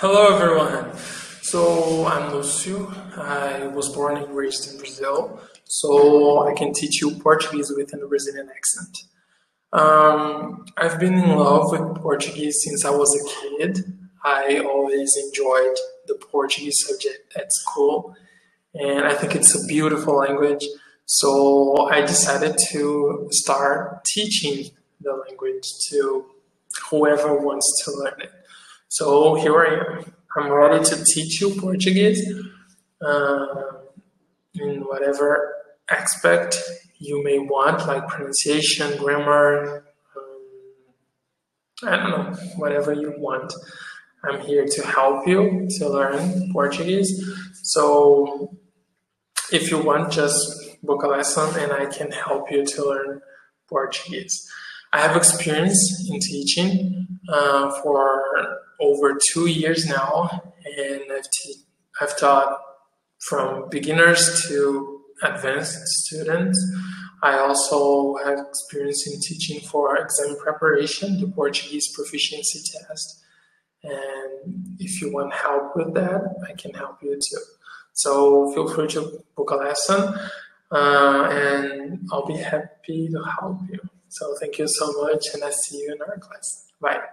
Hello everyone. So I'm Lúcio. I was born and raised in Brazil, so I can teach you Portuguese with a Brazilian accent. Um, I've been in love with Portuguese since I was a kid. I always enjoyed the Portuguese subject at school, and I think it's a beautiful language. So I decided to start teaching the language to whoever wants to learn it. So here I am. I'm ready to teach you Portuguese uh, in whatever aspect you may want, like pronunciation, grammar, um, I don't know, whatever you want. I'm here to help you to learn Portuguese. So if you want, just book a lesson and I can help you to learn Portuguese. I have experience in teaching uh, for over two years now, and I've, te- I've taught from beginners to advanced students. I also have experience in teaching for exam preparation, the Portuguese proficiency test. And if you want help with that, I can help you too. So feel free to book a lesson, uh, and I'll be happy to help you. So thank you so much, and I see you in our class. Bye.